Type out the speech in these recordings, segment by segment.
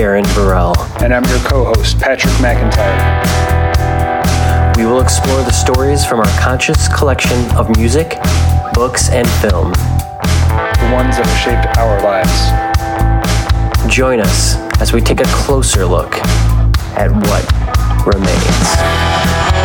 Darren Burrell. And I'm your co host, Patrick McIntyre. We will explore the stories from our conscious collection of music, books, and film. The ones that have shaped our lives. Join us as we take a closer look at what remains.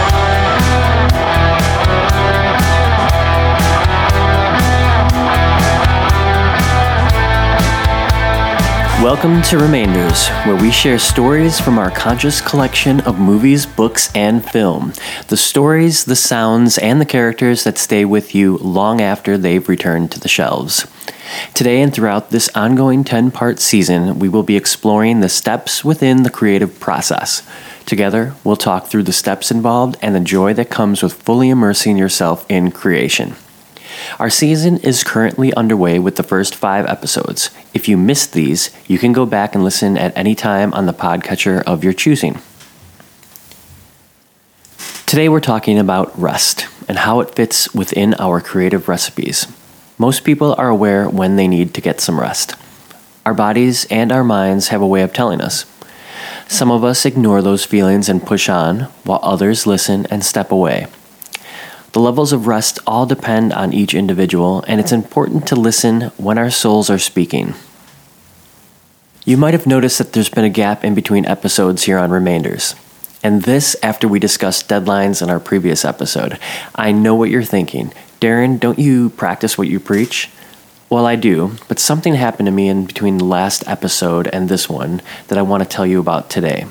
Welcome to Remainders, where we share stories from our conscious collection of movies, books, and film. The stories, the sounds, and the characters that stay with you long after they've returned to the shelves. Today and throughout this ongoing 10 part season, we will be exploring the steps within the creative process. Together, we'll talk through the steps involved and the joy that comes with fully immersing yourself in creation. Our season is currently underway with the first five episodes. If you missed these, you can go back and listen at any time on the podcatcher of your choosing. Today, we're talking about rest and how it fits within our creative recipes. Most people are aware when they need to get some rest. Our bodies and our minds have a way of telling us. Some of us ignore those feelings and push on, while others listen and step away. The levels of rest all depend on each individual, and it's important to listen when our souls are speaking. You might have noticed that there's been a gap in between episodes here on Remainders. And this after we discussed deadlines in our previous episode. I know what you're thinking. Darren, don't you practice what you preach? Well, I do, but something happened to me in between the last episode and this one that I want to tell you about today.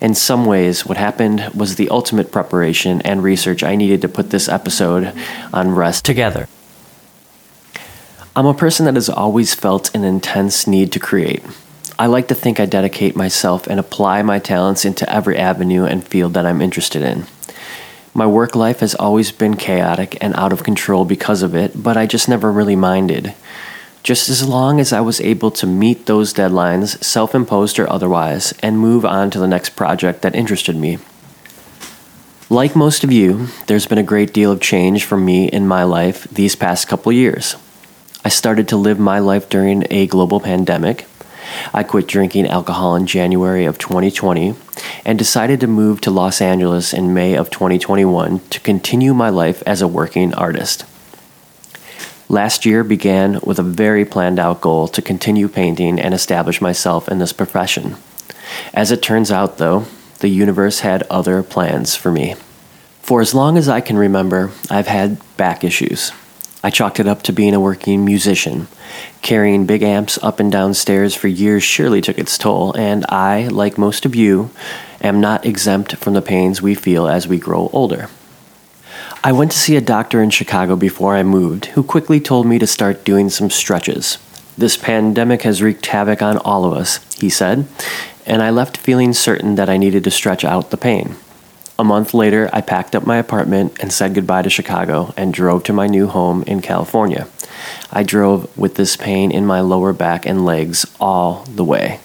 In some ways, what happened was the ultimate preparation and research I needed to put this episode on rest together. I'm a person that has always felt an intense need to create. I like to think I dedicate myself and apply my talents into every avenue and field that I'm interested in. My work life has always been chaotic and out of control because of it, but I just never really minded just as long as I was able to meet those deadlines, self imposed or otherwise, and move on to the next project that interested me. Like most of you, there's been a great deal of change for me in my life these past couple years. I started to live my life during a global pandemic. I quit drinking alcohol in January of 2020 and decided to move to Los Angeles in May of 2021 to continue my life as a working artist. Last year began with a very planned out goal to continue painting and establish myself in this profession. As it turns out, though, the universe had other plans for me. For as long as I can remember, I've had back issues. I chalked it up to being a working musician. Carrying big amps up and down stairs for years surely took its toll, and I, like most of you, am not exempt from the pains we feel as we grow older. I went to see a doctor in Chicago before I moved, who quickly told me to start doing some stretches. This pandemic has wreaked havoc on all of us, he said, and I left feeling certain that I needed to stretch out the pain. A month later, I packed up my apartment and said goodbye to Chicago and drove to my new home in California. I drove with this pain in my lower back and legs all the way.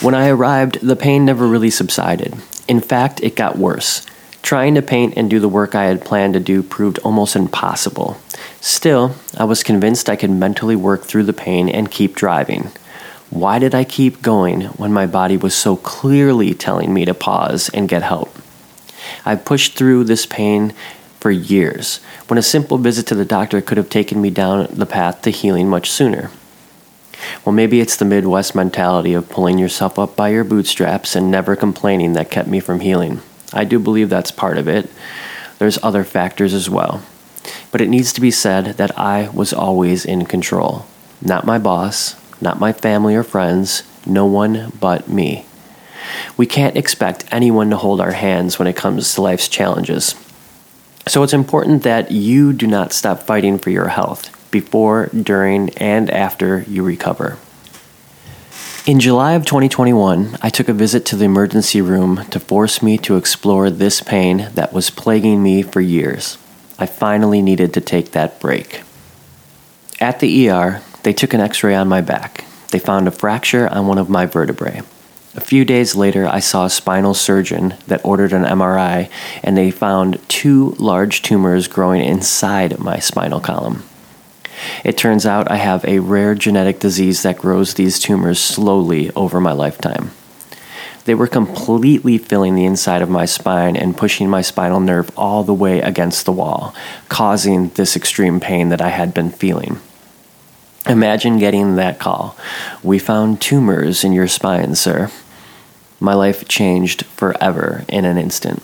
When I arrived, the pain never really subsided. In fact, it got worse. Trying to paint and do the work I had planned to do proved almost impossible. Still, I was convinced I could mentally work through the pain and keep driving. Why did I keep going when my body was so clearly telling me to pause and get help? I pushed through this pain for years, when a simple visit to the doctor could have taken me down the path to healing much sooner. Well, maybe it's the Midwest mentality of pulling yourself up by your bootstraps and never complaining that kept me from healing. I do believe that's part of it. There's other factors as well. But it needs to be said that I was always in control. Not my boss, not my family or friends, no one but me. We can't expect anyone to hold our hands when it comes to life's challenges. So it's important that you do not stop fighting for your health before, during, and after you recover. In July of 2021, I took a visit to the emergency room to force me to explore this pain that was plaguing me for years. I finally needed to take that break. At the ER, they took an x ray on my back. They found a fracture on one of my vertebrae. A few days later, I saw a spinal surgeon that ordered an MRI, and they found two large tumors growing inside my spinal column. It turns out I have a rare genetic disease that grows these tumors slowly over my lifetime. They were completely filling the inside of my spine and pushing my spinal nerve all the way against the wall, causing this extreme pain that I had been feeling. Imagine getting that call. We found tumors in your spine, sir. My life changed forever in an instant.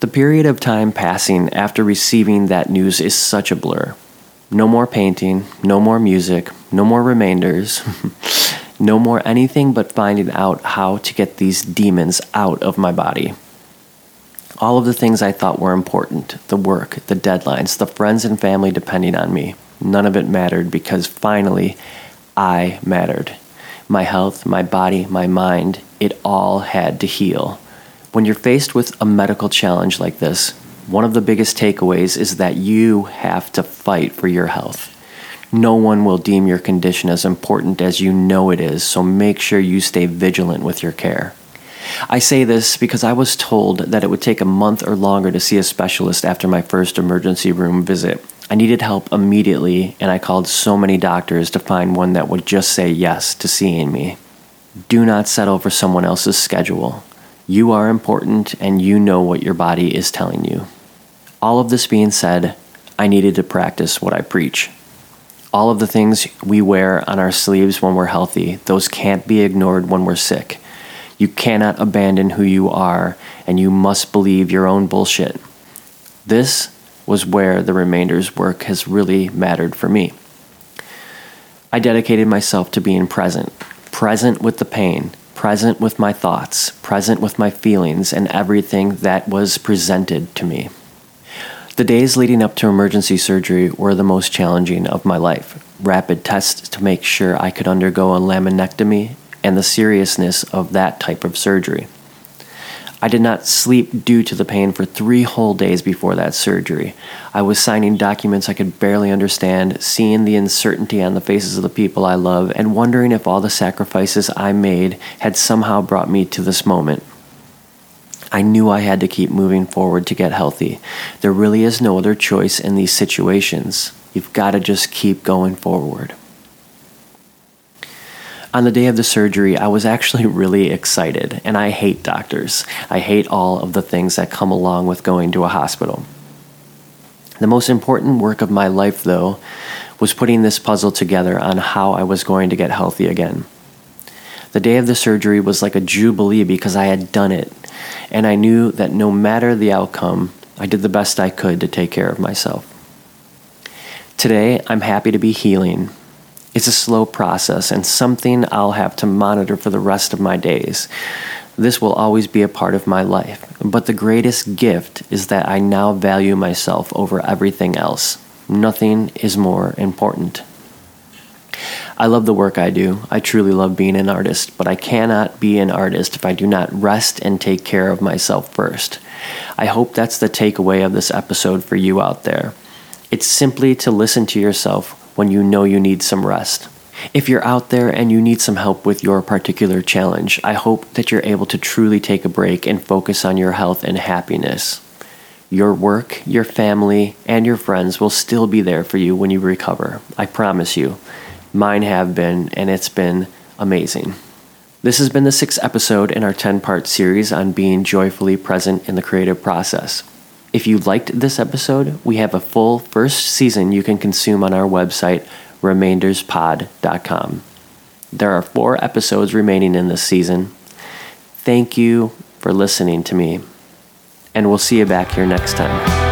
The period of time passing after receiving that news is such a blur. No more painting, no more music, no more remainders. No more anything but finding out how to get these demons out of my body. All of the things I thought were important the work, the deadlines, the friends and family depending on me none of it mattered because finally I mattered. My health, my body, my mind, it all had to heal. When you're faced with a medical challenge like this, one of the biggest takeaways is that you have to fight for your health. No one will deem your condition as important as you know it is, so make sure you stay vigilant with your care. I say this because I was told that it would take a month or longer to see a specialist after my first emergency room visit. I needed help immediately, and I called so many doctors to find one that would just say yes to seeing me. Do not settle for someone else's schedule. You are important, and you know what your body is telling you. All of this being said, I needed to practice what I preach all of the things we wear on our sleeves when we're healthy, those can't be ignored when we're sick. You cannot abandon who you are, and you must believe your own bullshit. This was where the remainder's work has really mattered for me. I dedicated myself to being present, present with the pain, present with my thoughts, present with my feelings, and everything that was presented to me. The days leading up to emergency surgery were the most challenging of my life. Rapid tests to make sure I could undergo a laminectomy and the seriousness of that type of surgery. I did not sleep due to the pain for three whole days before that surgery. I was signing documents I could barely understand, seeing the uncertainty on the faces of the people I love, and wondering if all the sacrifices I made had somehow brought me to this moment. I knew I had to keep moving forward to get healthy. There really is no other choice in these situations. You've got to just keep going forward. On the day of the surgery, I was actually really excited, and I hate doctors. I hate all of the things that come along with going to a hospital. The most important work of my life, though, was putting this puzzle together on how I was going to get healthy again. The day of the surgery was like a jubilee because I had done it and I knew that no matter the outcome, I did the best I could to take care of myself. Today, I'm happy to be healing. It's a slow process and something I'll have to monitor for the rest of my days. This will always be a part of my life, but the greatest gift is that I now value myself over everything else. Nothing is more important. I love the work I do. I truly love being an artist, but I cannot be an artist if I do not rest and take care of myself first. I hope that's the takeaway of this episode for you out there. It's simply to listen to yourself when you know you need some rest. If you're out there and you need some help with your particular challenge, I hope that you're able to truly take a break and focus on your health and happiness. Your work, your family, and your friends will still be there for you when you recover. I promise you. Mine have been, and it's been amazing. This has been the sixth episode in our 10 part series on being joyfully present in the creative process. If you liked this episode, we have a full first season you can consume on our website, remainderspod.com. There are four episodes remaining in this season. Thank you for listening to me, and we'll see you back here next time.